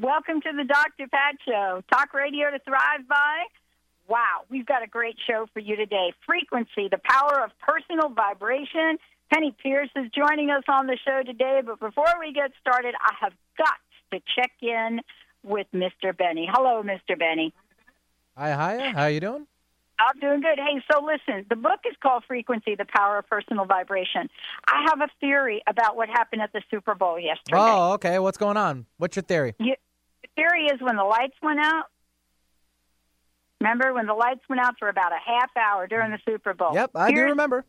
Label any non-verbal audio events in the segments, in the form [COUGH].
Welcome to the Dr. Pat Show. Talk radio to thrive by. Wow, we've got a great show for you today. Frequency, the power of personal vibration. Penney Peirce is joining us on the show today, but before we get started, I have got to check in with Mr. Benny. Hello, Mr. Benny. Hi, hi. How you doing? I'm doing good. Hey, so listen, the book is called Frequency, the Power of Personal Vibration. I have a theory about what happened at the Super Bowl yesterday. Oh, okay. What's going on? What's your theory? You, the theory is when the lights went out, remember when the lights went out for about a half hour during the Super Bowl? Yep, I do remember.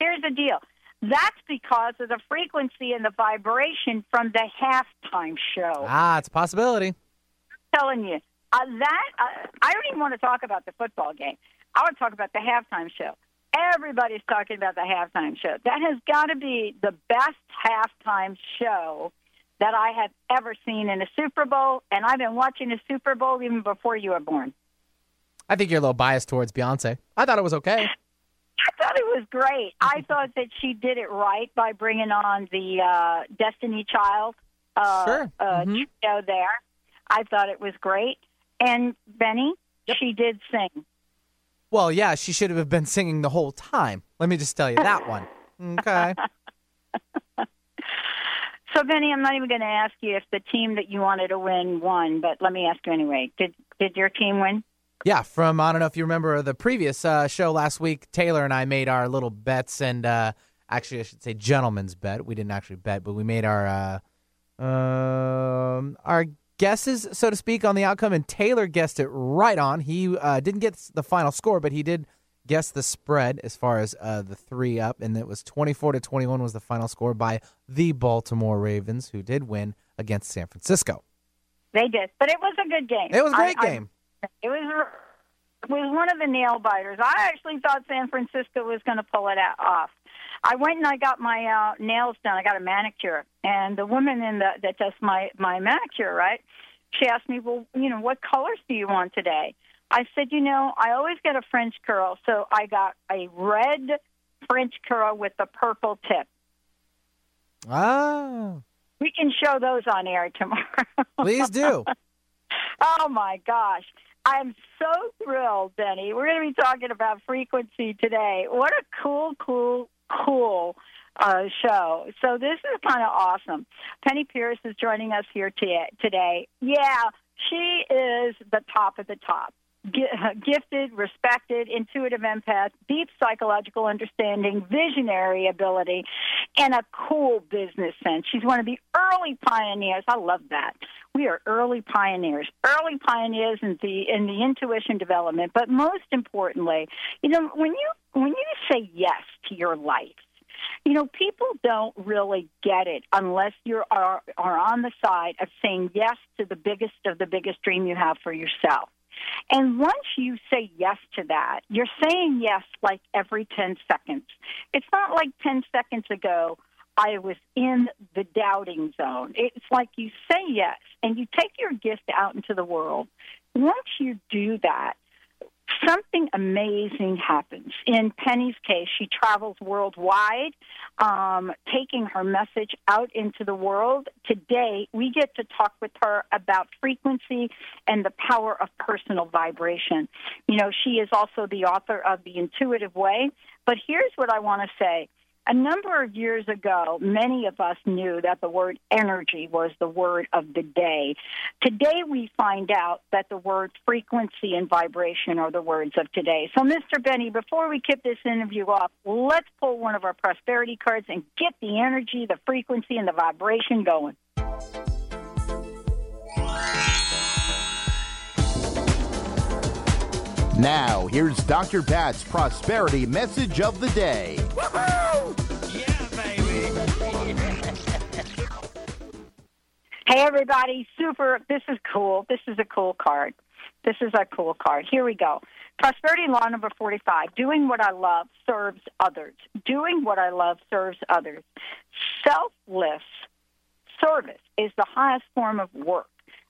Here's the deal. That's because of the frequency and the vibration from the halftime show. Ah, it's a possibility. telling you uh, that uh, I don't even want to talk about the football game. I want to talk about the halftime show. Everybody's talking about the halftime show. That has got to be the best halftime show that I have ever seen in a Super Bowl, and I've been watching the Super Bowl even before you were born. I think you're a little biased towards Beyonce. I thought it was okay. [LAUGHS] I thought it was great. I thought that she did it right by bringing on the uh, Destiny Child uh, Sure. uh, Mhm. trio there. I thought it was great. And Benny, she did sing. Well, yeah, she should have been singing the whole time. Let me just tell you that one. [LAUGHS] Okay. So, Benny, I'm not even going to ask you if the team that you wanted to win won, but let me ask you anyway. Did did your team win? Yeah, from I don't know if you remember the previous uh, show last week. Taylor and I made our little bets, and uh, actually, I should say gentleman's bet. We didn't actually bet, but we made our uh, um, our guesses, so to speak, on the outcome. And Taylor guessed it right on. He uh, didn't get the final score, but he did guess the spread as far as uh, the three up, and it was twenty four to twenty one was the final score by the Baltimore Ravens, who did win against San Francisco. They did, but it was a good game. It was a great I- I- game. it was it was one of the nail biters. I actually thought San Francisco was going to pull it off. I went and I got my uh, nails done. I got a manicure, and the woman in the that does my my manicure, right? She asked me, "Well, you know, what colors do you want today?" I said, "You know, I always get a French curl, so I got a red French curl with a purple tip. Ah, We can show those on air tomorrow." [LAUGHS] please do. Oh my gosh. I'm so thrilled, Benny. We're going to be talking about frequency today. What a cool, cool, cool uh, show. So this is kind of awesome. Penney Peirce is joining us here t- today. Yeah, she is the top of the top. [LAUGHS] Gifted, respected, intuitive empath, deep psychological understanding, visionary ability, and a cool business sense. She's one of the early pioneers. I love that. We are early pioneers, early pioneers in the in the intuition development. But most importantly, you know, when you when you say yes to your life, you know, people don't really get it unless you are are on the side of saying yes to the biggest of the biggest dream you have for yourself. And once you say yes to that, you're saying yes like every 10 seconds. It's not like 10 seconds ago I was in the doubting zone. It's like you say yes and you take your gift out into the world. Once you do that, something amazing happens. In Penney's case, she travels worldwide, um, taking her message out into the world. Today, we get to talk with her about frequency and the power of personal vibration. You know, she is also the author of The Intuitive Way. But here's what I want to say. A number of years ago, many of us knew that the word energy was the word of the day. Today, we find out that the words frequency and vibration are the words of today. So, Mr. Benny, before we kick this interview off, let's pull one of our prosperity cards and get the energy, the frequency, and the vibration going. Now, here's Dr. Pat's prosperity message of the day. Hey, everybody, super. This is cool. This is a cool card. This is a cool card. Here we go. Prosperity law number 45. Doing what I love serves others. Doing what I love serves others. Selfless service is the highest form of work.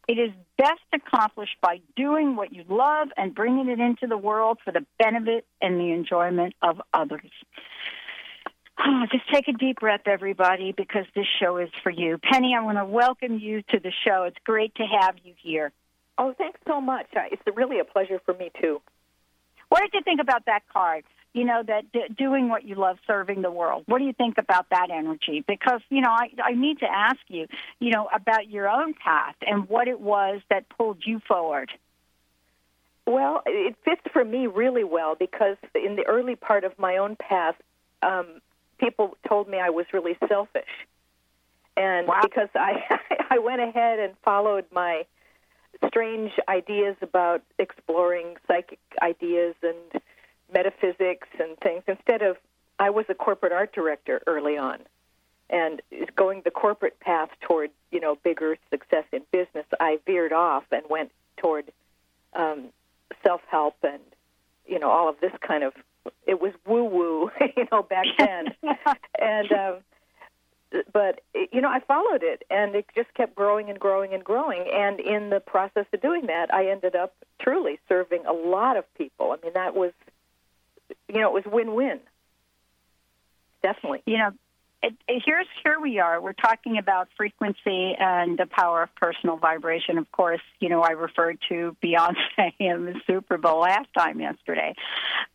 It is best accomplished by doing what you love and bringing it into the world for the benefit and the enjoyment of others. Oh, just take a deep breath, everybody, because this show is for you. Penney, I want to welcome you to the show. It's great to have you here. Oh, thanks so much. It's really a pleasure for me, too. What did you think about that card? you know that d- doing what you love serving the world what do you think about that energy because you know I, I need to ask you you know about your own path and what it was that pulled you forward well it fits for me really well because in the early part of my own path um, people told me i was really selfish. And wow. because i [LAUGHS] i went ahead and followed my strange ideas about exploring psychic ideas and metaphysics and things. Instead of I was a corporate art director early on. And going the corporate path toward you know bigger success in business I veered off and went toward um, self help and you know all of this kind of it was woo woo [LAUGHS] you know back then [LAUGHS] and um, but you know I followed it and it just kept growing and growing and growing and in the process of doing that I ended up truly serving a lot of people I mean that was you know, it was win-win. Definitely. You know, it, it, here's here we are. We're talking about frequency and the power of personal vibration. Of course, you know I referred to Beyonce [LAUGHS] in the Super Bowl halftime yesterday,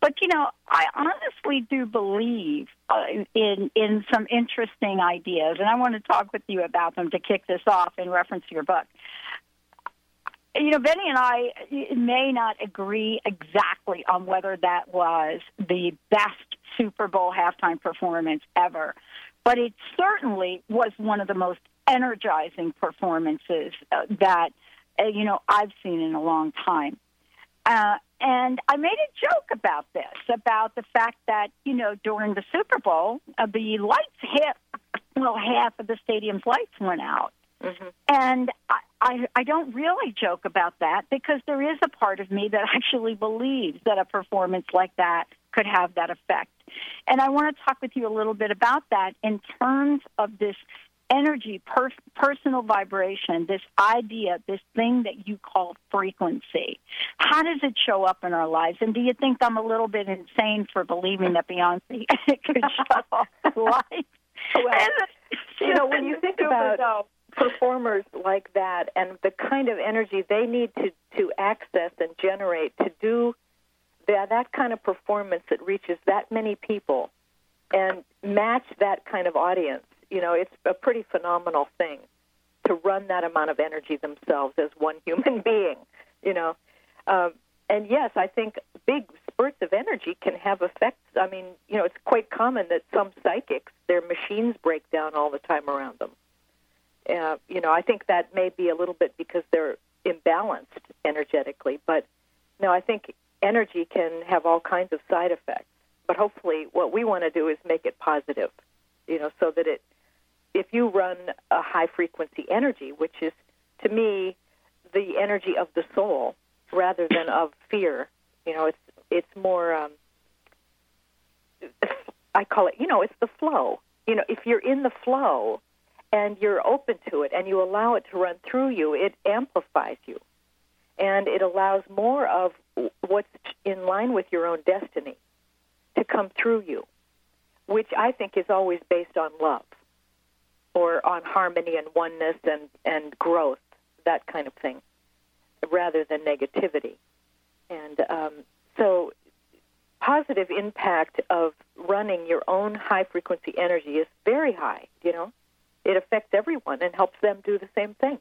but you know I honestly do believe uh, in in some interesting ideas, and I want to talk with you about them to kick this off in reference to your book you know, Benny and I may not agree exactly on whether that was the best Super Bowl halftime performance ever, but it certainly was one of the most energizing performances uh, that, uh, you know, I've seen in a long time. Uh, and I made a joke about this, about the fact that, you know, during the Super Bowl, uh, the lights hit, well, half of the stadium's lights went out. Mm-hmm. And I, I, I don't really joke about that because there is a part of me that [LAUGHS] actually believes that a performance like that could have that effect. And I want to talk with you a little bit about that in terms of this energy, per- personal vibration, this idea, this thing that you call frequency. How does it show up in our lives? And do you think I'm a little bit insane for believing that Beyonce [LAUGHS] could show up [LAUGHS] life? Well, [LAUGHS] you know, when you think about performers like that and the kind of energy they need to, to access and generate to do that, that kind of performance that reaches that many people and match that kind of audience, you know, it's a pretty phenomenal thing to run that amount of energy themselves as one [LAUGHS] human being, you know. Um, and yes, I think big spurts of energy can have effects. I mean, you know, it's quite common that some psychics, their machines break down all the time around them uh, you know, I think that may be a little bit because they're imbalanced energetically. But no, I think energy can have all kinds of side effects. But hopefully, what we want to do is make it positive. You know, so that it, if you run a high frequency energy, which is to me the energy of the soul rather than of fear. You know, it's it's more. Um, I call it. You know, it's the flow. You know, if you're in the flow, and you're open to it and you allow it to run through you, it amplifies you. And it allows more of what's in line with your own destiny to come through you, which I think is always based on love or on harmony and oneness and, and growth, that kind of thing, rather than negativity. And um, so positive impact of running your own high frequency energy is very high. You know, it affects everyone and helps them do the same thing.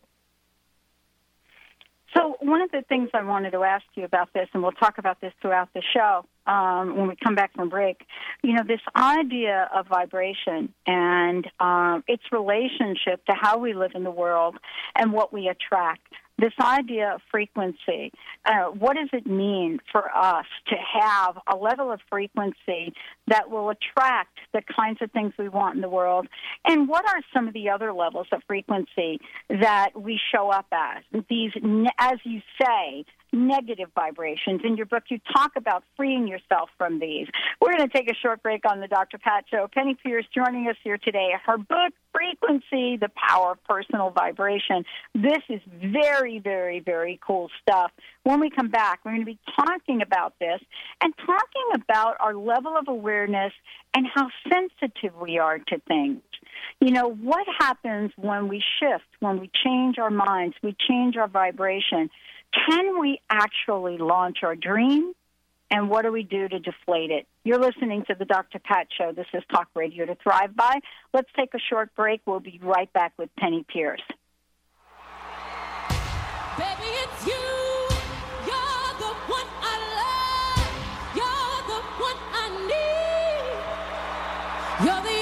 So, one of the things I wanted to ask you about this, and we'll talk about this throughout the show um, when we come back from break, you know, this idea of vibration and um, its relationship to how we live in the world and what we attract this idea of frequency. Uh, what does it mean for us to have a level of frequency that will attract the kinds of things we want in the world? And what are some of the other levels of frequency that we show up as? These, as you say, negative vibrations. In your book, you talk about freeing yourself from these. We're going to take a short break on the Dr. Pat Show. Penney Peirce joining us here today. Her book, Frequency, The Power of Personal Vibration. This is very, very, very cool stuff. When we come back, we're going to be talking about this and talking about our level of awareness and how sensitive we are to things. You know, what happens when we shift, when we change our minds, we change our vibration? Can we actually launch our dream? And what do we do to deflate it? You're listening to the Dr. Pat Show. This is Talk Radio to Thrive By. Let's take a short break. We'll be right back with Penney Peirce. Baby, it's you. You're the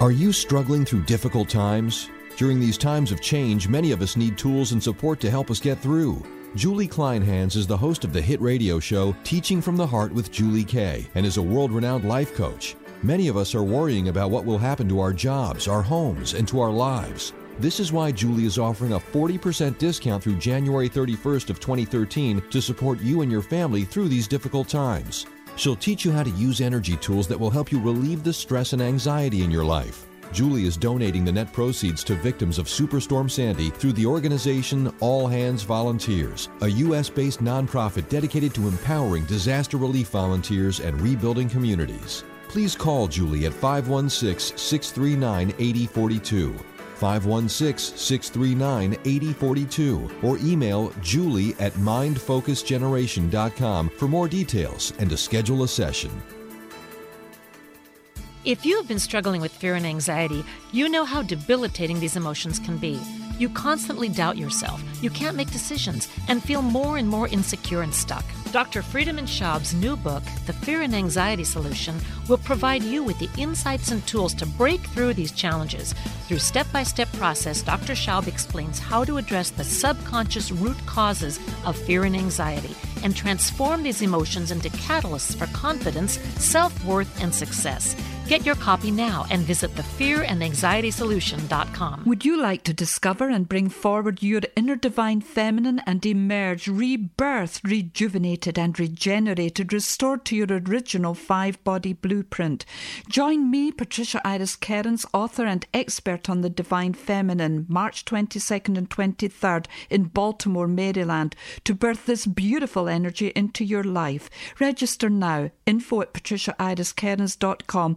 Are you struggling through difficult times? During these times of change, many of us need tools and support to help us get through. Julie Kleinhans is the host of the hit radio show Teaching from the Heart with Julie Kay and is a world renowned life coach. Many of us are worrying about what will happen to our jobs, our homes, and to our lives. This is why Julie is offering a 40% discount through January 31st of 2013 to support you and your family through these difficult times. She'll teach you how to use energy tools that will help you relieve the stress and anxiety in your life. Julie is donating the net proceeds to victims of Superstorm Sandy through the organization All Hands Volunteers, a U.S. based nonprofit dedicated to empowering disaster relief volunteers and rebuilding communities. Please call Julie at 516 639 8042. 516 639 8042 or email julie at mindfocusgeneration.com for more details and to schedule a session. If you have been struggling with fear and anxiety, you know how debilitating these emotions can be. You constantly doubt yourself, you can't make decisions, and feel more and more insecure and stuck. Dr. Friedemann Schaub's new book, The Fear and Anxiety Solution, will provide you with the insights and tools to break through these challenges. Through step by step process, Dr. Schaub explains how to address the subconscious root causes of fear and anxiety and transform these emotions into catalysts for confidence, self worth, and success. Get your copy now and visit thefearandanxietysolution.com. Would you like to discover and bring forward your inner divine feminine and emerge rebirthed, rejuvenated, and regenerated, restored to your original five body blueprint? Join me, Patricia Iris Kerins, author and expert on the divine feminine, March 22nd and 23rd in Baltimore, Maryland, to birth this beautiful energy into your life. Register now. Info at patriciairiskerins.com.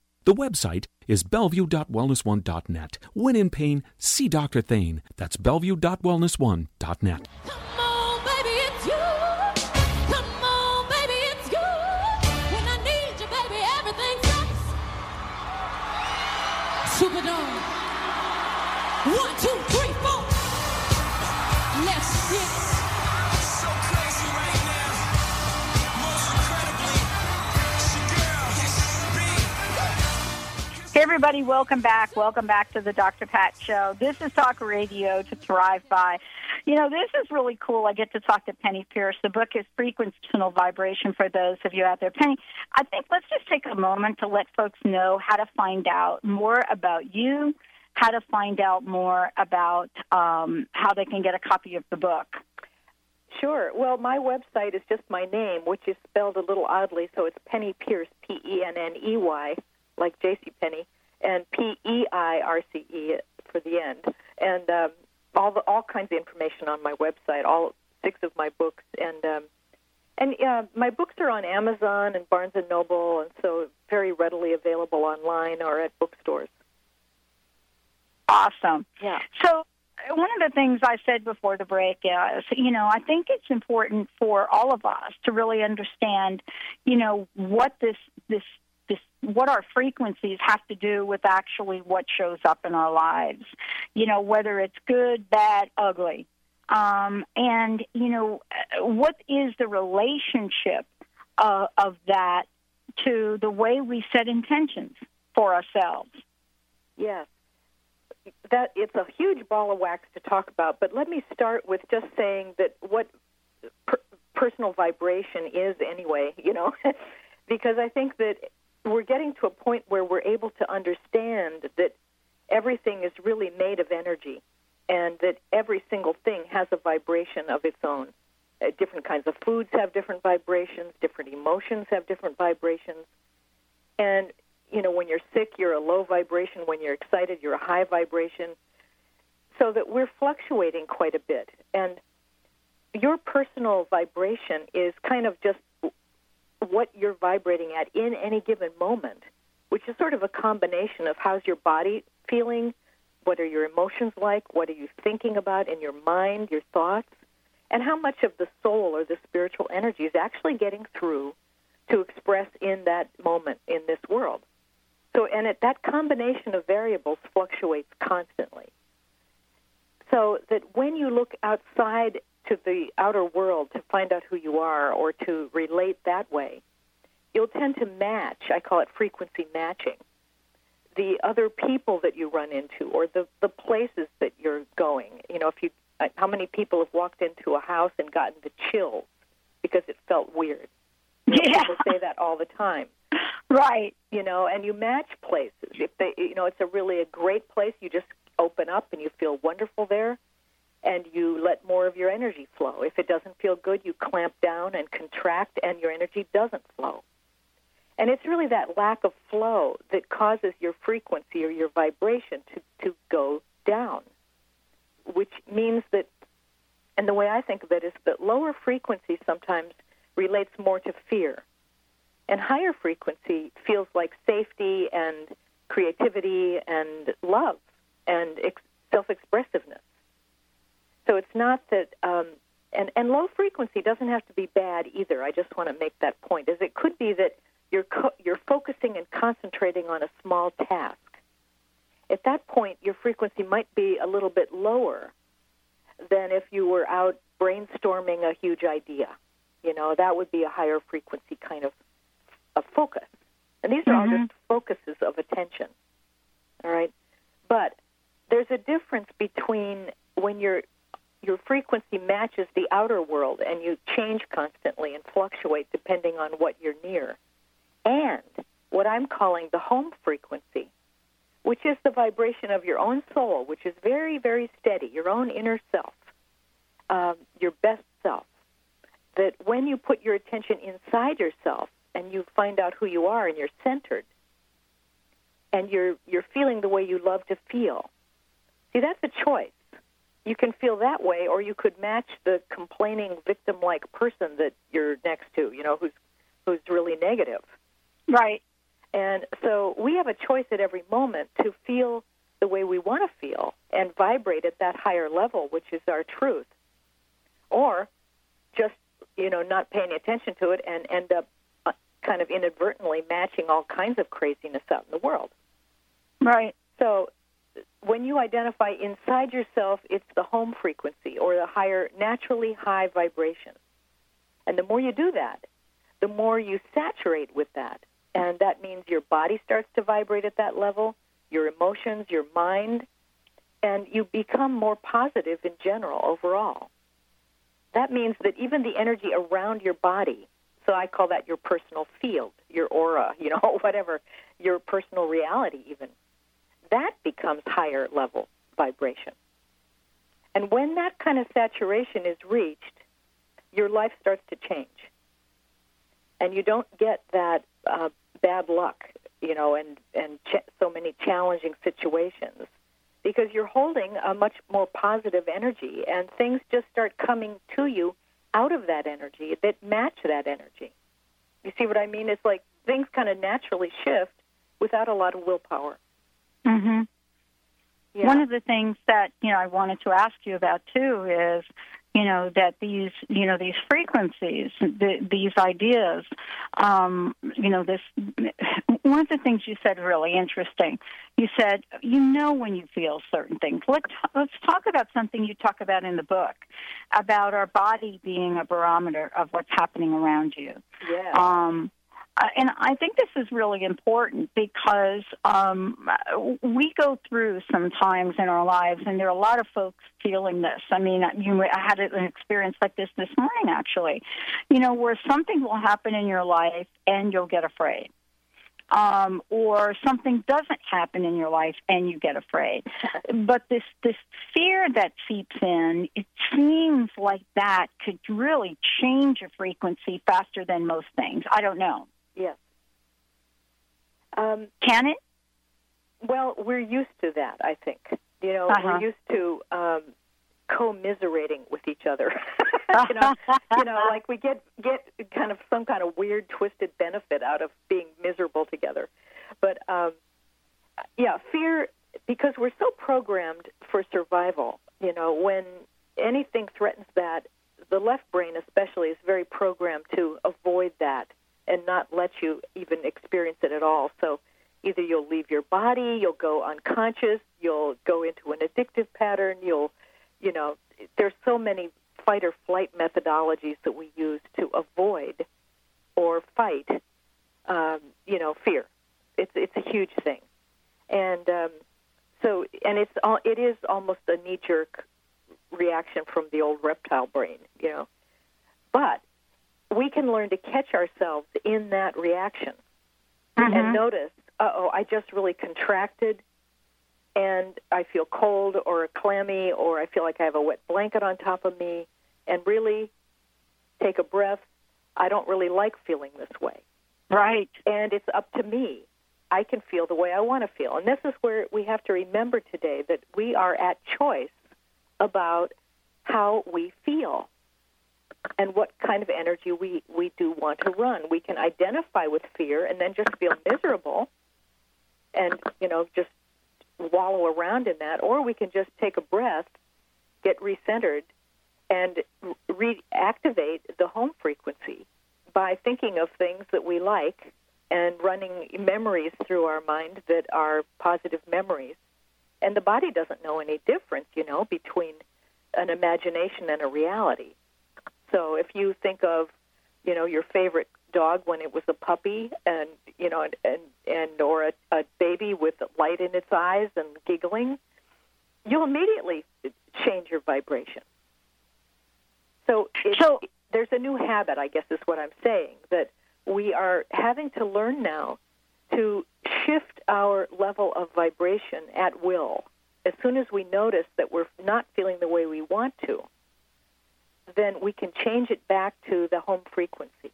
The website is bellevue.wellness1.net. When in pain, see Dr. Thane. That's bellevue.wellness1.net. everybody. Welcome back. Welcome back to the Dr. Pat Show. This is Talk Radio to Thrive By. You know, this is really cool. I get to talk to Penney Peirce. The book is Frequentional Vibration for those of you out there. Penney, I think let's just take a moment to let folks know how to find out more about you, how to find out more about um, how they can get a copy of the book. Sure. Well, my website is just my name, which is spelled a little oddly, so it's Penney Peirce, P E N N E Y, like J.C. Penney, and P E I R C E for the end, and um, all the all kinds of information on my website, all six of my books, and um, and uh, my books are on Amazon and Barnes and Noble, and so very readily available online or at bookstores. Awesome. Yeah. So one of the things I said before the break is, you know, I think it's important for all of us to really understand, you know, what this this this what our frequencies have to do with actually what shows up in our lives. You know, whether it's good, bad, ugly. Um, and you know, what is the relationship uh, of that to the way we set intentions for ourselves? Yes. That it's a huge ball of wax to talk about, but let me start with just saying that what per- personal vibration is anyway, you know, [LAUGHS] because I think that we're getting to a point where we're able to understand that everything is really made of energy and that every single thing has a vibration of its own. Uh, different kinds of foods have different vibrations, different emotions have different vibrations. And, you know, when you're sick, you're a low vibration. When you're excited, you're a high vibration. So that we're fluctuating quite a bit. And your personal vibration is kind of just what you're vibrating at in any given moment, which is sort of a combination of how's your body feeling, what are your emotions like, what are you thinking about in your mind, your thoughts, and how much of the soul or the spiritual energy is actually getting through to express in that moment in this world. So, and it, that combination of variables fluctuates constantly. So that when you look outside to the outer world to find out who you are or to relate that way, you'll tend to match. I call it frequency matching. The other people that you run into or the, the places that you're going. You know, if you, uh, how many people have walked into a house and gotten the chills because it felt weird? You know, Yeah. People say that all the time. [LAUGHS] Right. You know, and you match places. If they, you know, it's a really a great place, you just open up and you feel wonderful there and you let more of your energy flow. If it doesn't feel good, you clamp down and contract, and your energy doesn't flow. And it's really that lack of flow that causes your frequency or your vibration to, to go down, which means that, and the way I think of it is that lower frequency sometimes relates more to fear, and higher frequency feels like safety and creativity and love and ex- self expressiveness. So it's not that, um, and, and low frequency doesn't have to be bad either. I just want to make that point. Is it could be that you're co- you're focusing and concentrating on a small task. At that point, your frequency might be a little bit lower than if you were out brainstorming a huge idea. You know, that would be a higher frequency kind of of focus. And these are all just focuses of attention. All right? But there's a difference between when your your frequency matches the outer world and you change constantly and fluctuate depending on what you're near, and what I'm calling the home frequency, which is the vibration of your own soul, which is very, very steady, your own inner self, um, your best self. That when you put your attention inside yourself and you find out who you are and you're centered, and you're you're feeling the way you love to feel. See, that's a choice. You can feel that way, or you could match the complaining victim-like person that you're next to. You know, who's who's really negative. Right. And so we have a choice at every moment to feel the way we want to feel and vibrate at that higher level, which is our truth, or just you know not paying attention to it and end up uh, kind of inadvertently matching all kinds of craziness out in the world. Right. So when you identify inside yourself, it's the home frequency or the higher, naturally high vibration. And the more you do that, the more you saturate with that. And that means your body starts to vibrate at that level, your emotions, your mind, and you become more positive in general overall. That means that even the energy around your body, so I call that your personal field, your aura, [LAUGHS] you know, whatever, your personal reality even, that becomes higher level vibration. And when that kind of saturation is reached, your life starts to change. And you don't get that uh, bad luck, you know, and, and ch- so many challenging situations because you're holding a much more positive energy and things just start coming to you out of that energy that match that energy. You see what I mean? It's like things kind of naturally shift without a lot of willpower. Mhm. Yeah. One of the things that you know I wanted to ask you about too is you know that these you know these frequencies the, these ideas um you know this one of the things you said really interesting you said you know when you feel certain things let's let's talk about something you talk about in the book about our body being a barometer of what's happening around you Yeah. um uh, and I think this is really important because um, we go through some times in our lives, and there are a lot of folks feeling this. I mean, you, I had an experience like this this morning, actually. You know, where something will happen in your life, and you'll get afraid. Um, or something doesn't happen in your life and you get afraid. But this this fear that seeps in, it seems like that could really change a frequency faster than most things. I don't know. Um, Can it? Well, we're used to that, I think. You know, Uh-huh. we're used to um, commiserating with each other. [LAUGHS] you know, [LAUGHS] you know, like we get get kind of some kind of weird, twisted benefit out of being miserable together. But um, yeah, fear because we're so programmed for survival. You know, when anything threatens that, the left brain especially is very programmed to let you even experience it at all. So either you'll leave your body, you'll go unconscious, you'll go into an addictive pattern, you'll, you know, there's so many fight or flight methodologies that we use to avoid or fight, um, you know, fear. It's it's a huge thing, and um, so and it's all it is almost a knee jerk reaction from the old reptile brain, you know, but we can learn to catch ourselves in that reaction and notice, uh oh, I just really contracted and I feel cold or clammy or I feel like I have a wet blanket on top of me and really take a breath. I don't really like feeling this way. Right. And it's up to me. I can feel the way I want to feel. And this is where we have to remember today that we are at choice about how we feel and what kind of energy we, we do want to run. We can identify with fear and then just feel miserable and, you know, just wallow around in that, or we can just take a breath, get recentered, and re- reactivate the home frequency by thinking of things that we like and running memories through our mind that are positive memories. And the body doesn't know any difference, you know, between an imagination and a reality. So if you think of, you know, your favorite dog when it was a puppy and you know and and, and or a, a baby with light in its eyes and giggling you'll immediately change your vibration. So, it, So- there's a new habit i guess is what i'm saying that we are having to learn now to shift our level of vibration at will. As soon as we notice that we're not feeling the way we want to then we can change it back to the home frequency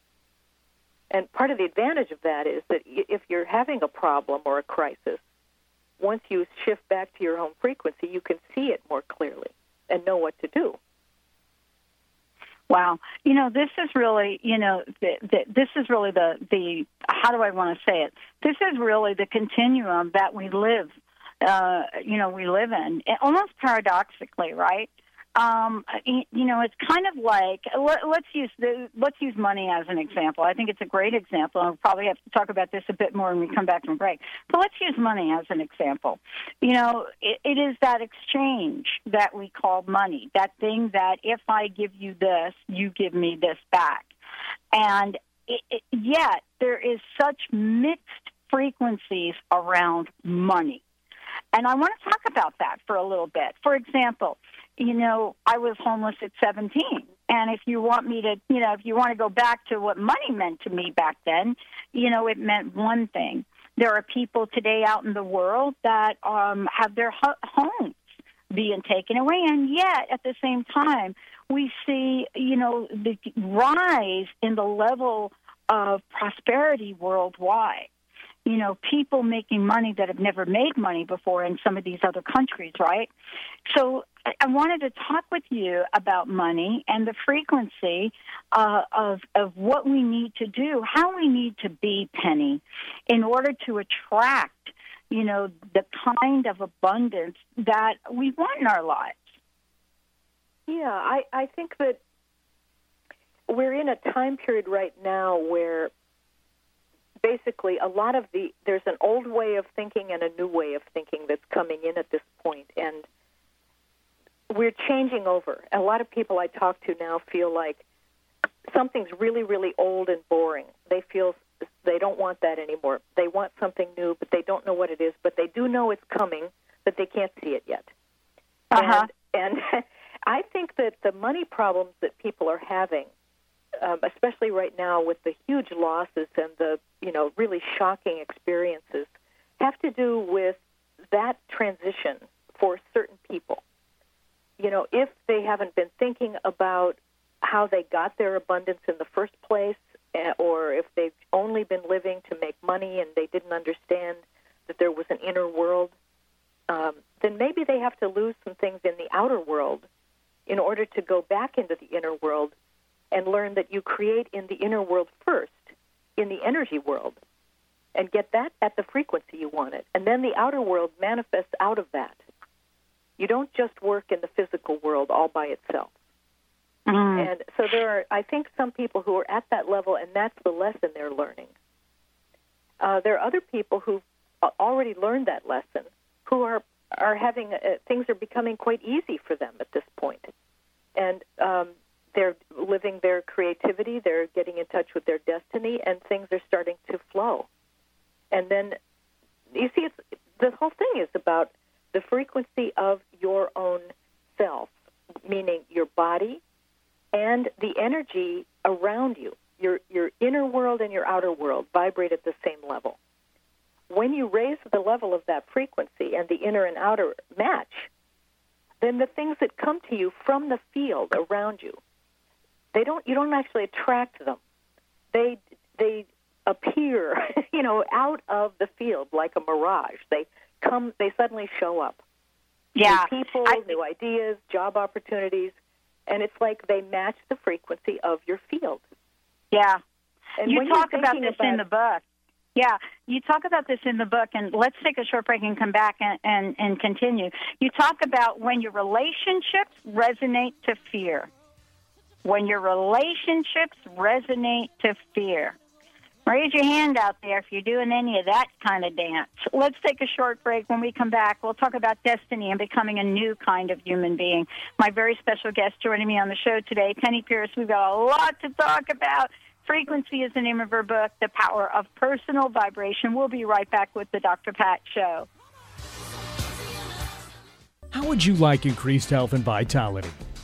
and part of the advantage of that is that if you're having a problem or a crisis, once you shift back to your home frequency, you can see it more clearly and know what to do. Wow. You know, this is really, you know, the, the, this is really the, the, how do I want to say it? This is really the continuum that we live, uh, you know, we live in, almost paradoxically, right? Um, you know, it's kind of like let, let's use the, let's use money as an example. I think it's a great example. and We'll probably have to talk about this a bit more when we come back from break. But let's use money as an example. You know, it, it is that exchange that we call money. That thing that if I give you this, you give me this back. And it, it, yet there is such mixed frequencies around money. And I want to talk about that for a little bit. For example, you know, I was homeless at 17. And if you want me to, you know, if you want to go back to what money meant to me back then, you know, it meant one thing. There are people today out in the world that um, have their ho- homes being taken away, and yet at the same time, we see, you know, the rise in the level of prosperity worldwide. You know, people making money that have never made money before in some of these other countries, right? So I- wanted to talk with you about money and the frequency uh, of of what we need to do, how we need to be, Penney, in order to attract, you know, the kind of abundance that we want in our lives. Yeah, I, I think that we're in a time period right now where basically a lot of the there's an old way of thinking and a new way of thinking that's coming in at this point and we're changing over. A lot of people I talk to now feel like something's really really old and boring. They feel they don't want that anymore. They want something new, but they don't know what it is, but they do know it's coming, but they can't see it yet. Uh-huh. And, and [LAUGHS] I think that the money problems that people are having, um, especially right now with the huge losses and the you know really shocking experiences, have to do with that transition for certain people. You know, if they haven't been thinking about how they got their abundance in the first place, eh, or if they've only been living to make money and they didn't understand that there was an inner world, um, then maybe they have to lose some things in the outer world in order to go back into the inner world and learn that you create in the inner world first, in the energy world, and get that at the frequency you want it. And then the outer world manifests out of that. You don't just work in the physical world all by itself. And so there are, I think, some people who are at that level, and that's the lesson they're learning. Uh, there are other people who've already learned that lesson, who are are having uh, things are becoming quite easy for them at this point, and um, they're living their creativity. They're getting in touch with their destiny, and things are starting to flow. And then, you see, it's, the whole thing is about the frequency of your own self, meaning your body and the energy around you. Your your inner world and your outer world vibrate at the same level. When you raise the level of that frequency and the inner and outer match, then the things that come to you from the field around you, they don't you don't actually attract them. They they appear, [LAUGHS] you know, out of the field like a mirage. They come they suddenly show up. Yeah. New people, new ideas, job opportunities, and it's like they match the frequency of your field. Yeah. And you talk about this in the book. Yeah, you talk about this in the book, and let's take a short break and come back and, and, and continue. You talk about when your relationships resonate to fear. When your relationships resonate to fear. Raise your hand out there if you're doing any of that kind of dance. Let's take a short break. When we come back, we'll talk about destiny and becoming a new kind of human being. My very special guest joining me on the show today, Penney Peirce. We've got a lot to talk about. Frequency is the name of her book, The Power of Personal Vibration. We'll be right back with the Dr. Pat Show. How would you like increased health and vitality?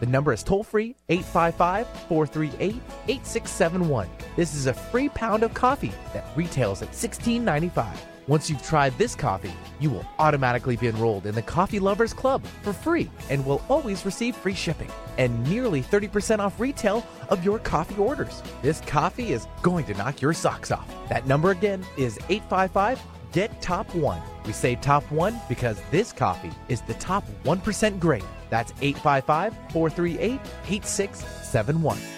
The number is toll free 855 438 8671. This is a free pound of coffee that retails at $16.95. Once you've tried this coffee, you will automatically be enrolled in the Coffee Lovers Club for free and will always receive free shipping and nearly 30% off retail of your coffee orders. This coffee is going to knock your socks off. That number again is 855 Get Top 1. We say Top 1 because this coffee is the top 1% grade. That's 855 438 8671.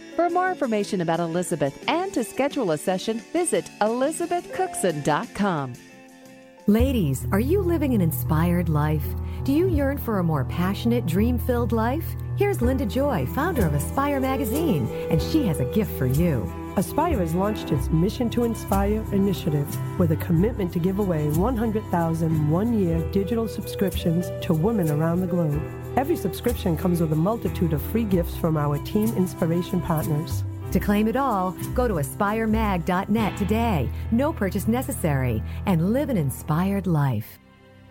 For more information about Elizabeth and to schedule a session, visit elizabethcookson.com. Ladies, are you living an inspired life? Do you yearn for a more passionate, dream filled life? Here's Linda Joy, founder of Aspire Magazine, and she has a gift for you. Aspire has launched its Mission to Inspire initiative with a commitment to give away 100,000 one year digital subscriptions to women around the globe. Every subscription comes with a multitude of free gifts from our team inspiration partners. To claim it all, go to aspiremag.net today. No purchase necessary and live an inspired life.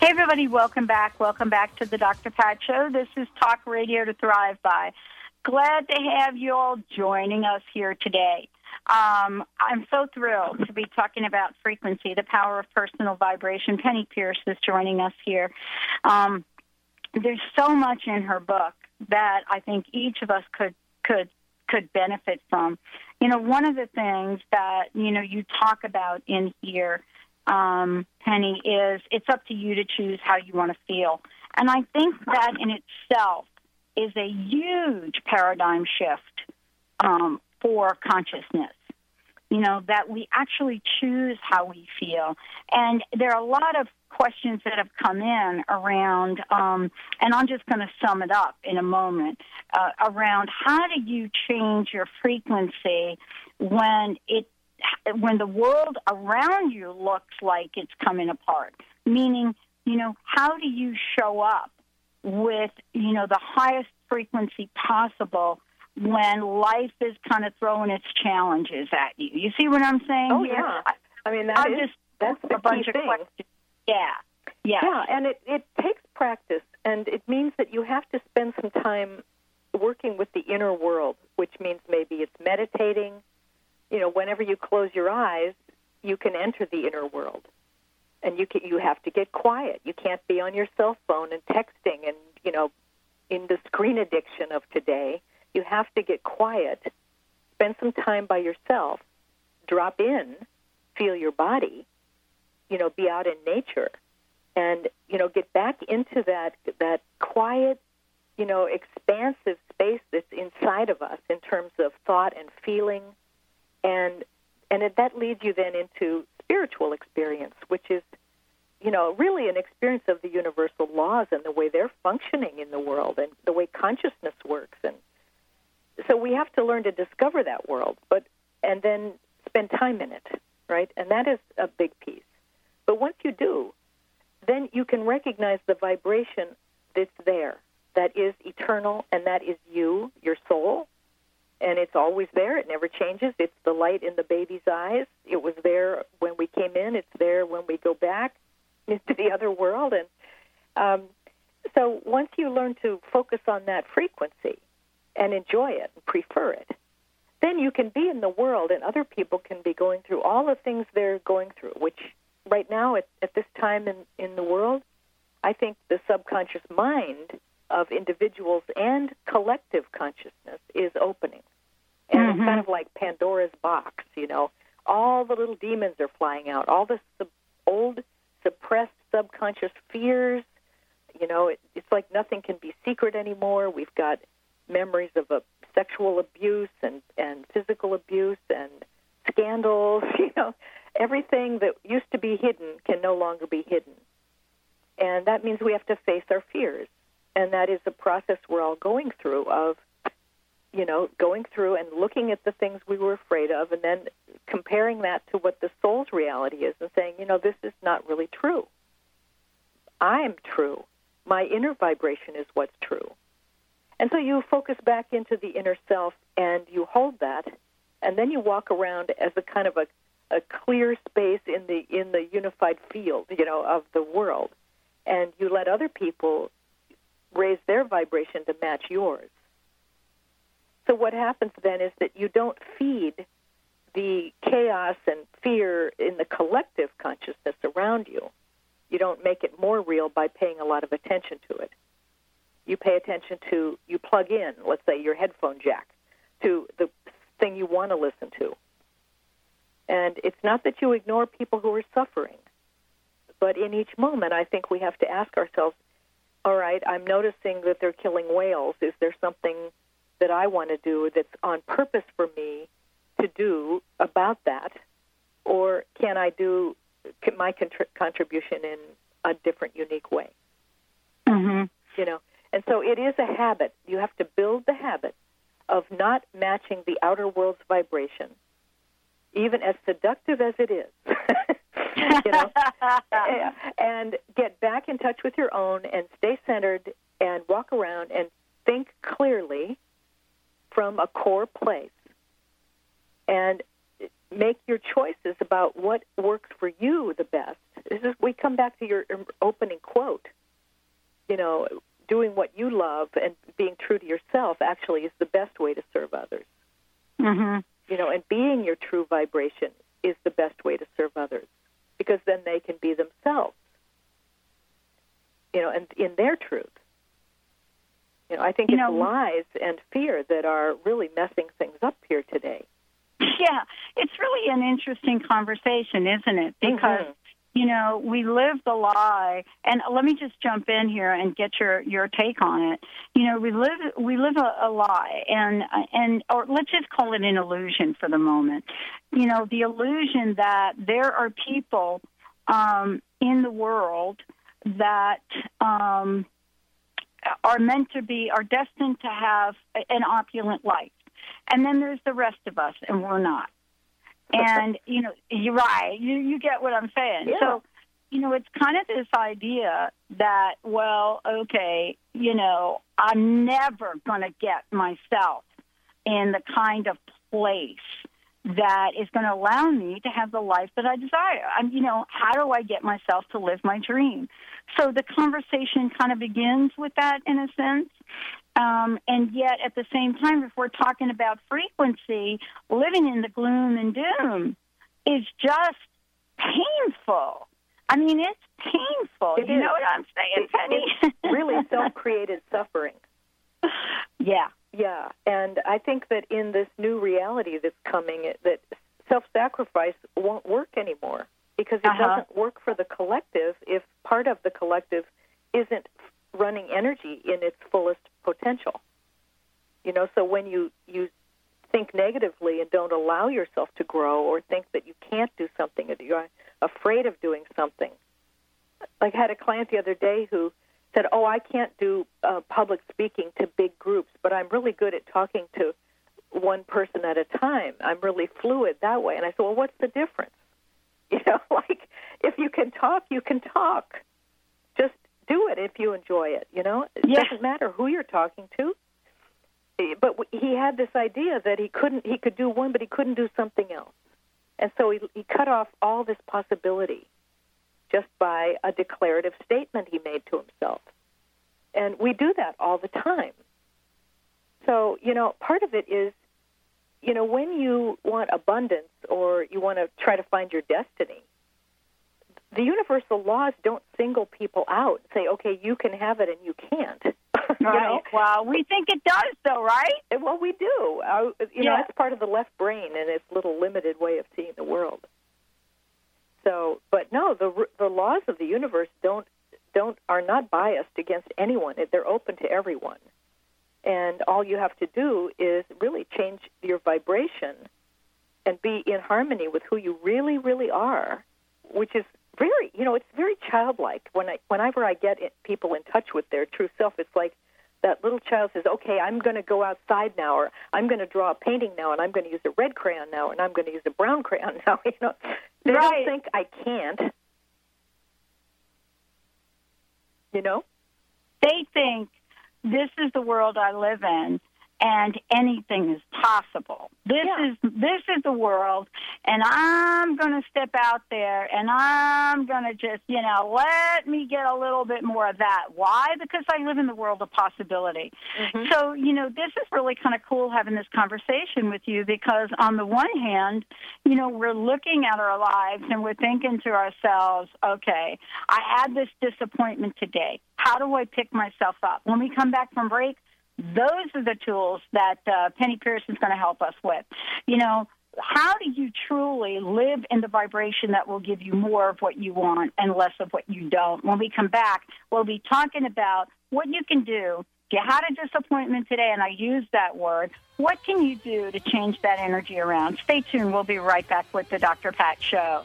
Hey, everybody, welcome back. Welcome back to the Dr. Pat Show. This is Talk Radio to Thrive By. Glad to have you all joining us here today. Um, I'm so thrilled to be talking about frequency, the power of personal vibration. Penney Peirce is joining us here. Um, there's so much in her book that I think each of us could could could benefit from. You know, one of the things that you know you talk about in here um, Penney, is it's up to you to choose how you want to feel. And I think that in itself is a huge paradigm shift um, for consciousness. You know, that we actually choose how we feel. And there are a lot of questions that have come in around, um, and I'm just going to sum it up in a moment, uh, around how do you change your frequency when it when the world around you looks like it's coming apart. Meaning, you know, how do you show up with, you know, the highest frequency possible when life is kind of throwing its challenges at you? You see what I'm saying? Oh yeah. I mean that I is- just that's the a bunch key of thing. questions. Yeah. Yeah. Yeah, and it, it takes practice, and it means that you have to spend some time working with the inner world, which means maybe it's meditating. You know, whenever you close your eyes, you can enter the inner world, and you can, you have to get quiet. You can't be on your cell phone and texting, and you know, in the screen addiction of today, you have to get quiet, spend some time by yourself, drop in, feel your body, you know, be out in nature and you know get back into that that quiet you know expansive space that's inside of us in terms of thought and feeling. And and that leads you then into spiritual experience which is you know really an experience of the universal laws and the way they're functioning in the world and the way consciousness works and so we have to learn to discover that world but and then spend time in it right and that is a big piece but once you do then you can recognize the vibration that's there, that is eternal, and that is you, your soul. And it's always there. It never changes. It's the light in the baby's eyes. It was there when we came in. It's there when we go back [LAUGHS] into the other world. And um, so once you learn to focus on that frequency and enjoy it and prefer it, then you can be in the world and other people can be going through all the things they're going through, which right now at, at this time in, in the world, I think the subconscious mind of individuals and collective consciousness is opening. And It's kind mm-hmm. of like Pandora's box, you know. All the little demons are flying out. All the sub- old suppressed subconscious fears. You know, it, it's like nothing can be secret anymore. We've got memories of a sexual abuse and and physical abuse and scandals. [LAUGHS] You know, everything that used to be hidden can no longer be hidden, and that means we have to face our fears. And that is a process we're all going through of, you know, going through and looking at the things we were afraid of, and then comparing that to what the soul's reality is, and saying, you know, this is not really true. I am true. My inner vibration is what's true. And so you focus back into the inner self and you hold that, and then you walk around as a kind of a, a clear space in the in the unified field, you know, of the world, and you let other people raise their vibration to match yours. So what happens then is that you don't feed the chaos and fear in the collective consciousness around you. You don't make it more real by paying a lot of attention to it. You pay attention to, you plug in, let's say, your headphone jack to the thing you want to listen to. And it's not that you ignore people who are suffering, but in each moment, I think we have to ask ourselves all right, I'm noticing that they're killing whales. Is there something that I want to do that's on purpose for me to do about that? Or can I do my contri- contribution in a different, unique way? Mm-hmm. You know, and so it is a habit. You have to build the habit of not matching the outer world's vibration, even as seductive as it is. [LAUGHS] you know, [LAUGHS] and get back in touch with your own and stay centered and walk around and think clearly from a core place and make your choices about what works for you the best. This is we come back to your opening quote. You know, doing what you love and being true to yourself actually is the best way to serve others. Mm-hmm. You know, and being your true vibration is the best way to serve others because then they can be themselves. You know, and in their truth. You know, I think You it's know- lies and fear that are really messing things up here today. Yeah, it's really an interesting conversation, isn't it? Because Mhm. You know we live the lie, and let me just jump in here and get your your take on it. You know, we live we live a, a lie, and and or let's just call it an illusion for the moment. You know, the illusion that there are people um, in the world that um, are meant to be, are destined to have an opulent life. And then there's the rest of us, and we're not. And, you know, you're right. You, you get what I'm saying. Yeah. So, you know, it's kind of this idea that, well, okay, you know, I'm never going to get myself in the kind of place that is going to allow me to have the life that I desire. I'm, you know, how do I get myself to live my dream? So the conversation kind of begins with that in a sense. Um, and yet, at the same time, if we're talking about frequency, living in the gloom and doom is just painful. I mean, it's painful. It you is. know what I'm saying, Penney? It's [LAUGHS] really self-created suffering. yeah. Yeah, and I think that in this new reality that's coming, that self-sacrifice won't work anymore because it Uh-huh. doesn't work for the collective if part of the collective isn't running energy in its fullest potential. You know, so when you you think negatively and don't allow yourself to grow or think that you can't do something or you're afraid of doing something. Like I had a client the other day who said, "Oh, I can't do uh, public speaking to big groups, but I'm really good at talking to one person at a time. I'm really fluid that way." And I said, "Well, what's the difference? [LAUGHS] You know, like if you can talk, you can talk. Do it if you enjoy it. You know, it Yeah. doesn't matter who you're talking to." But he had this idea that he couldn't, he could do one, but he couldn't do something else, and so he, he cut off all this possibility just by a declarative statement he made to himself. And we do that all the time. So, you know, part of it is, you know, when you want abundance or you want to try to find your destiny, the universal laws don't single people out say, okay, you can have it and you can't. [LAUGHS] you Right. know? Well, we think it does, though, right? Well, we do. Uh, you know, Yeah. it's part of the left brain and its little limited way of seeing the world. So, but no, the the laws of the universe don't don't are not biased against anyone. They're open to everyone. And all you have to do is really change your vibration and be in harmony with who you really, really are, which is very, you know, it's very childlike. When I, whenever I get in, people in touch with their true self, it's like that little child says, "Okay, I'm going to go outside now, or I'm going to draw a painting now, and I'm going to use a red crayon now, and I'm going to use a brown crayon [LAUGHS] now." You know, they Right. don't think I can't. You know, They think this is the world I live in, and anything is possible. This is this is the world, and I'm going to step out there, and I'm going to just you know let me get a little bit more of that. Why? Because I live in the world of possibility. Mm-hmm. So you know this is really kind of cool having this conversation with you because on the one hand, you know we're looking at our lives and we're thinking to ourselves, okay, I had this disappointment today. How do I pick myself up? When we come back from break, those are the tools that uh, Penney Peirce's going to help us with. You know, how do you truly live in the vibration that will give you more of what you want and less of what you don't? When we come back, we'll be talking about what you can do. You had a disappointment today, and I use that word. What can you do to change that energy around? Stay tuned. We'll be right back with the Dr. Pat Show.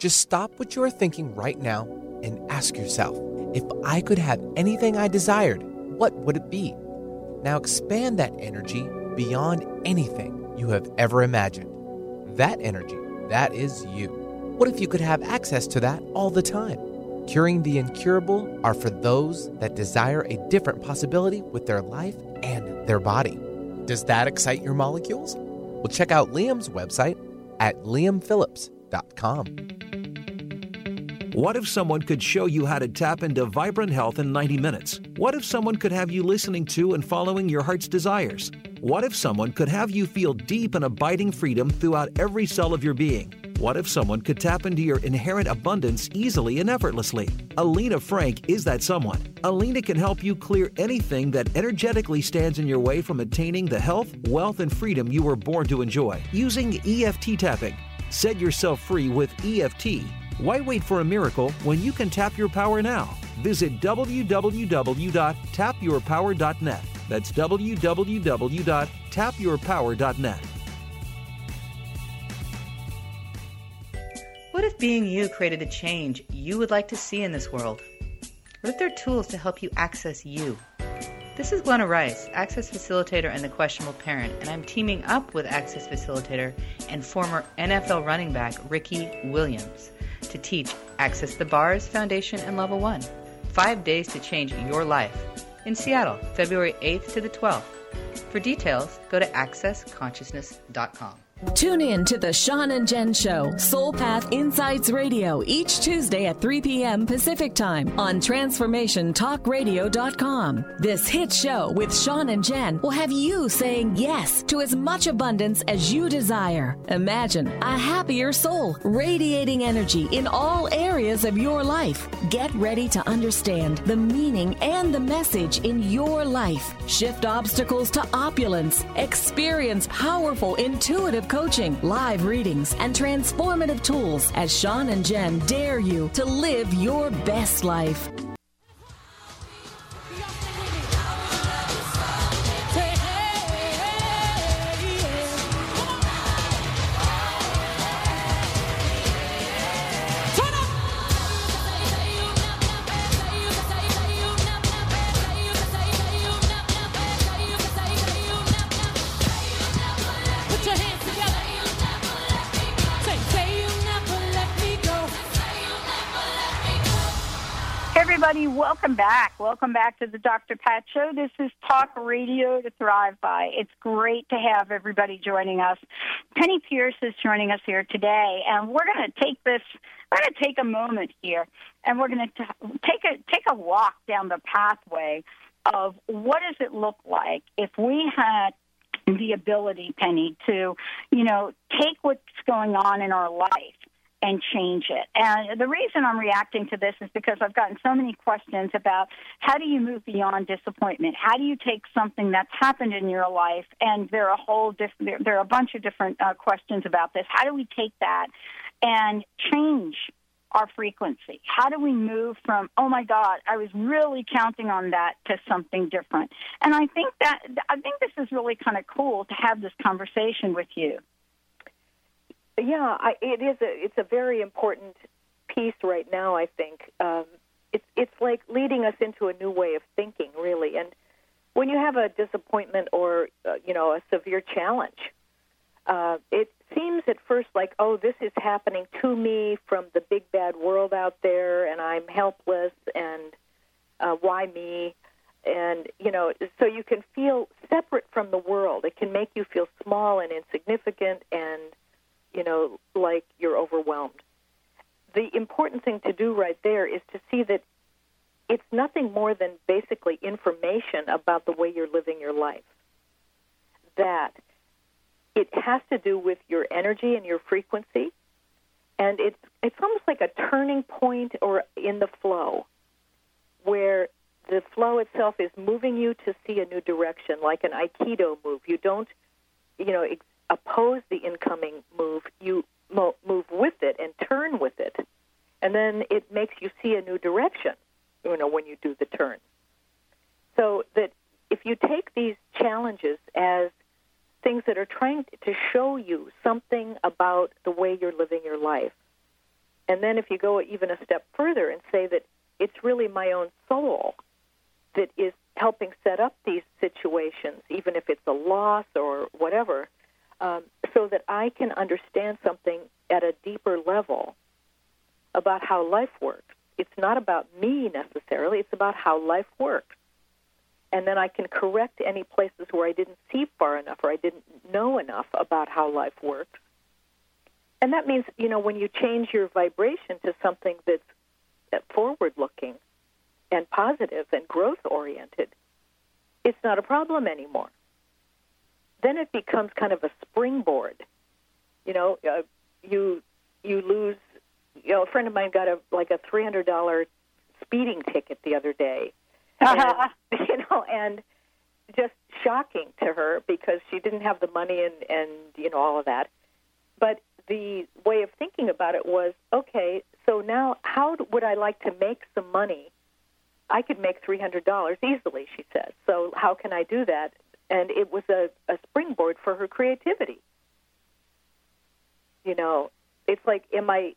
Just stop what you are thinking right now and ask yourself if I could have anything I desired, what would it be? Now expand that energy beyond anything you have ever imagined. That energy, that is you. What if you could have access to that all the time? Curing the incurable are for those that desire a different possibility with their life and their body. Does that excite your molecules? Well, check out Liam's website at liamphillips.com. What if someone could show you how to tap into vibrant health in 90 minutes? What if someone could have you listening to and following your heart's desires? What if someone could have you feel deep and abiding freedom throughout every cell of your being? What if someone could tap into your inherent abundance easily and effortlessly? Alina Frank is that someone. Alina can help you clear anything that energetically stands in your way from attaining the health, wealth, and freedom you were born to enjoy using EFT tapping. Set yourself free with EFT. Why wait for a miracle when you can tap your power now? Visit www.tapyourpower.net. That's www.tapyourpower.net. What if being you created the change you would like to see in this world? What if there are tools to help you access you? This is Glenna Rice, Access Facilitator and the Questionable Parent, and I'm teaming up with Access Facilitator and former NFL running back Ricky Williams to teach Access the Bars Foundation and Level 1. Five days to change your life. In Seattle, February 8th to the 12th. For details, go to accessconsciousness.com. Tune in to the Sean and Jen Show, Soul Path Insights Radio, each Tuesday at 3 p.m. Pacific Time on TransformationTalkRadio.com. This hit show with Sean and Jen will have you saying yes to as much abundance as you desire. Imagine a happier soul, radiating energy in all areas of your life. Get ready to understand the meaning and the message in your life. Shift obstacles to opulence. Experience powerful, intuitive coaching, live readings, and transformative tools as Sean and Jen dare you to live your best life. Welcome back. Welcome back to the Dr. Pat Show. This is Talk Radio to Thrive By. It's great to have everybody joining us. Penney Peirce is joining us here today, and we're going to take this. We're going to take a moment here, and we're going to take a take a walk down the pathway of what does it look like if we had the ability, Penney, to you know take what's going on in our life and change it. And the reason I'm reacting to this is because I've gotten so many questions about how do you move beyond disappointment? How do you take something that's happened in your life and there are a whole diff- there, there are a bunch of different uh, questions about this. How do we take that and change our frequency? How do we move from, oh my God, I was really counting on that to something different? And I think that, I think this is really kind of cool to have this conversation with you. Yeah, I, it is. A, it's a very important piece right now. I think um, it's it's like leading us into a new way of thinking, really. And when you have a disappointment or uh, you know a severe challenge, uh, it seems at first like, oh, this is happening to me from the big bad world out there, and I'm helpless, and uh, why me? And you know, so you can feel separate from the world. It can make you feel small and insignificant and you know, like you're overwhelmed. The important thing to do right there is to see that it's nothing more than basically information about the way you're living your life. That it has to do with your energy and your frequency, and it's it's almost like a turning point or in the flow, where the flow itself is moving you to see a new direction, like an aikido move. You don't, you know, oppose the incoming move, you mo- move with it and turn with it, and then it makes you see a new direction. You know when you do the turn. So that if you take these challenges as things that are trying to show you something about the way you're living your life, and then if you go even a step further and say that it's really my own soul that is helping set up these situations, even if it's a loss or whatever, um, so that I can understand something at a deeper level about how life works. It's not about me necessarily, it's about how life works. And then I can correct any places where I didn't see far enough or I didn't know enough about how life works. And that means, you know, when you change your vibration to something that's forward looking and positive and growth oriented, it's not a problem anymore then it becomes kind of a springboard. You know, uh, you you lose. You know, a friend of mine got a like a three hundred dollar speeding ticket the other day, [LAUGHS] and, [LAUGHS] you know, and just shocking to her because she didn't have the money and and you know all of that. But the way of thinking about it was okay. So now, how would I like to make some money? I could make three hundred dollars easily, she said. So how can I do that? And it was a, a springboard for her creativity. You know, it's like, am I?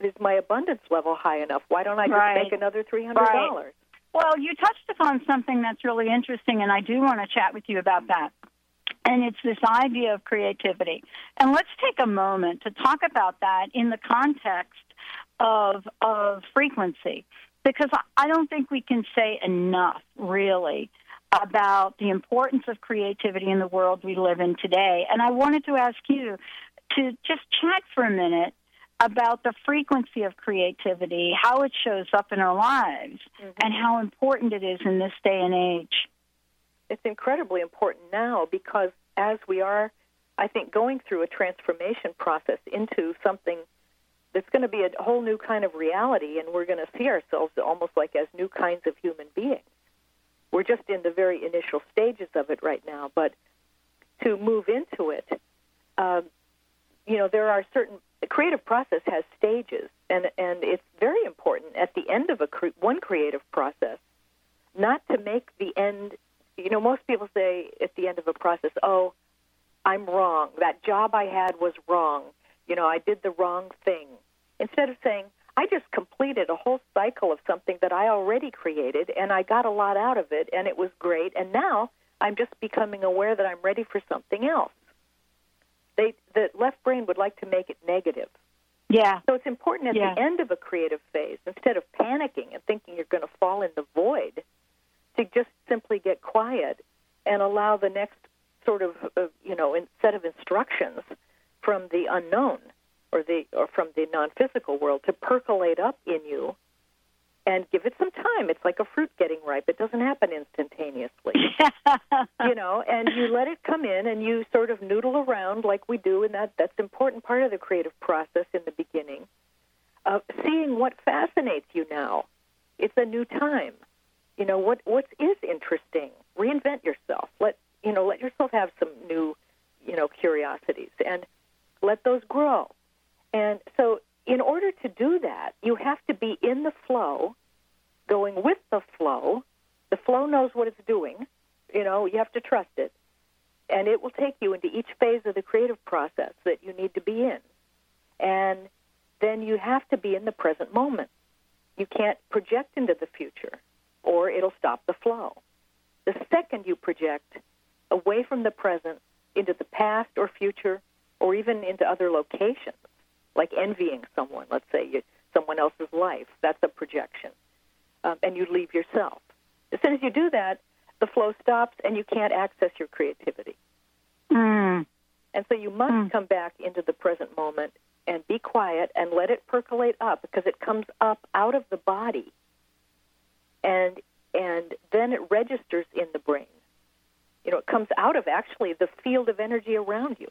Is my abundance level high enough? Why don't I just right. make another three hundred dollars? Right. Well, you touched upon something that's really interesting, and I do want to chat with you about that. And it's this idea of creativity. And let's take a moment to talk about that in the context of of frequency, because I don't think we can say enough, really, about the importance of creativity in the world we live in today. And I wanted to ask you to just chat for a minute about the frequency of creativity, how it shows up in our lives, mm-hmm. and how important it is in this day and age. It's incredibly important now because as we are, I think, going through a transformation process into something that's going to be a whole new kind of reality, and we're going to see ourselves almost like as new kinds of human beings we're just in the very initial stages of it right now. But to move into it, um, you know, there are certain the creative process has stages, and and it's very important at the end of a cre- one creative process, not to make the end. You know, most people say at the end of a process, "Oh, I'm wrong. That job I had was wrong. You know, I did the wrong thing." Instead of saying, I just completed a whole cycle of something that I already created, and I got a lot out of it, and it was great. And now I'm just becoming aware that I'm ready for something else. They, the left brain would like to make it negative. Yeah. So it's important at Yeah. the end of a creative phase, instead of panicking and thinking you're going to fall in the void, to just simply get quiet and allow the next sort of, uh, you know, in, set of instructions from the unknown or the or from the non-physical world to percolate up in you and give it some time. It's like a fruit getting ripe. It doesn't happen instantaneously. [LAUGHS] you know, and you let it come in and you sort of noodle around like we do and that that's an important part of the creative process in the beginning. Of seeing what fascinates you now. It's a new time. You know, what what is interesting? Reinvent yourself. Let you know, let yourself have some new, you know, curiosities and let those grow. And so in order to do that, you have to be in the flow, going with the flow. The flow knows what it's doing. You know, you have to trust it. And it will take you into each phase of the creative process that you need to be in. And then you have to be in the present moment. You can't project into the future, or it'll stop the flow. The second you project away from the present into the past or future, or even into other locations, like envying someone, let's say you, someone else's life, that's a projection, um, and you leave yourself. As soon as you do that, the flow stops and you can't access your creativity. Mm. And so you must come back into the present moment and be quiet and let it percolate up because it comes up out of the body and and then it registers in the brain. You know, it comes out of actually the field of energy around you.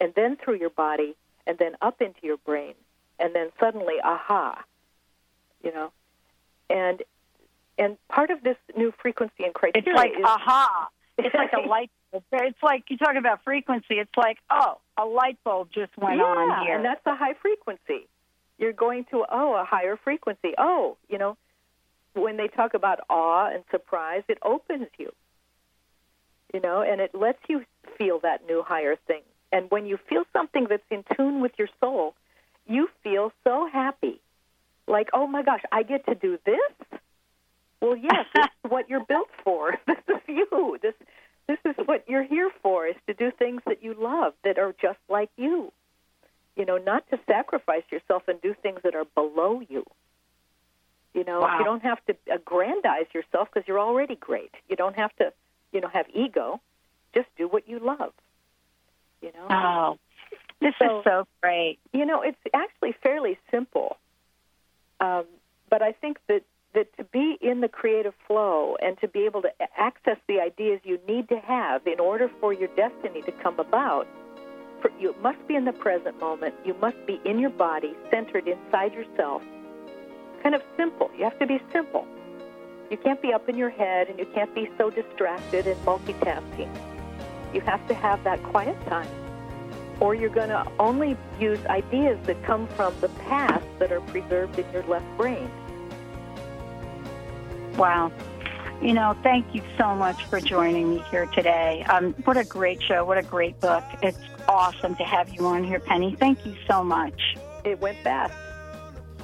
And then through your body and then up into your brain and then suddenly aha. You know. And and part of this new frequency and criteria It's like is aha. It's like a [LAUGHS] light. bulb. It's like you talk about frequency. It's like oh, a light bulb just went yeah, on here. and that's a high frequency. You're going to oh a higher frequency. Oh, you know, when they talk about awe and surprise, it opens you. You know, and it lets you feel that new higher thing. And when you feel something that's in tune with your soul, you feel so happy. Like, oh my gosh, I get to do this? Well, yes, [LAUGHS] this is what you're built for. [LAUGHS] This is you. This this is what you're here for is to do things that you love that are just like you. You know, not to sacrifice yourself and do things that are below you. You know, Wow. you don't have to aggrandize yourself because you're already great. You don't have to, you know, have ego. Just do what you love. You know. Oh, this So- is so great. You know, it's actually fairly simple. Um, but I think that, that to be in the creative flow and to be able to access the ideas you need to have in order for your destiny to come about, for, you must be in the present moment. You must be in your body, centered inside yourself. Kind of simple. You have to be simple. You can't be up in your head and you can't be so distracted and multitasking. You have to have that quiet time or you're going to only use ideas that come from the past that are preserved in your left brain. Wow. You know, thank you so much for joining me here today. Um, what a great show. What a great book. It's awesome to have you on here, Penney. Thank you so much. It went fast.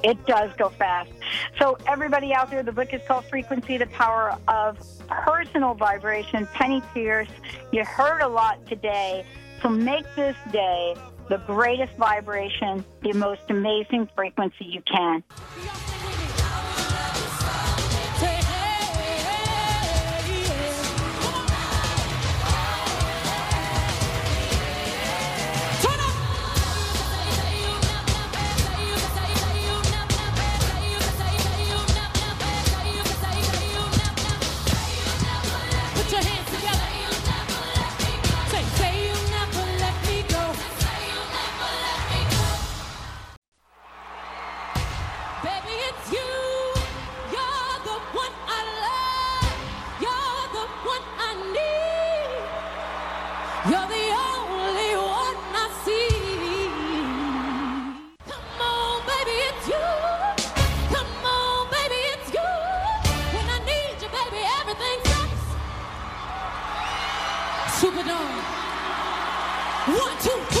It does go fast. So, everybody out there, the book is called Frequency The Power of Personal Vibration. Penney Peirce, you heard a lot today. So, make this day the greatest vibration, the most amazing frequency you can. One, two, three,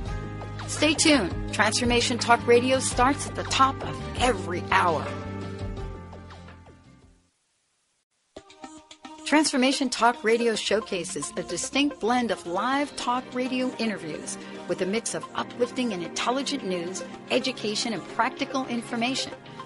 Stay tuned. Transformation Talk Radio starts at the top of every hour. Transformation Talk Radio showcases a distinct blend of live talk radio interviews with a mix of uplifting and intelligent news, education, and practical information.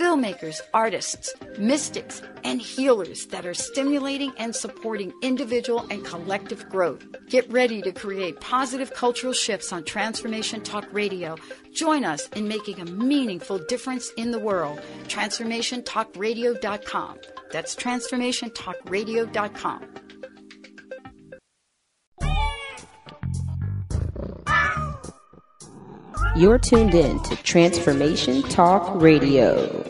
filmmakers, artists, mystics, and healers that are stimulating and supporting individual and collective growth. Get ready to create positive cultural shifts on Transformation Talk Radio. Join us in making a meaningful difference in the world. TransformationTalkRadio.com. That's TransformationTalkRadio.com. You're tuned in to Transformation Talk Radio.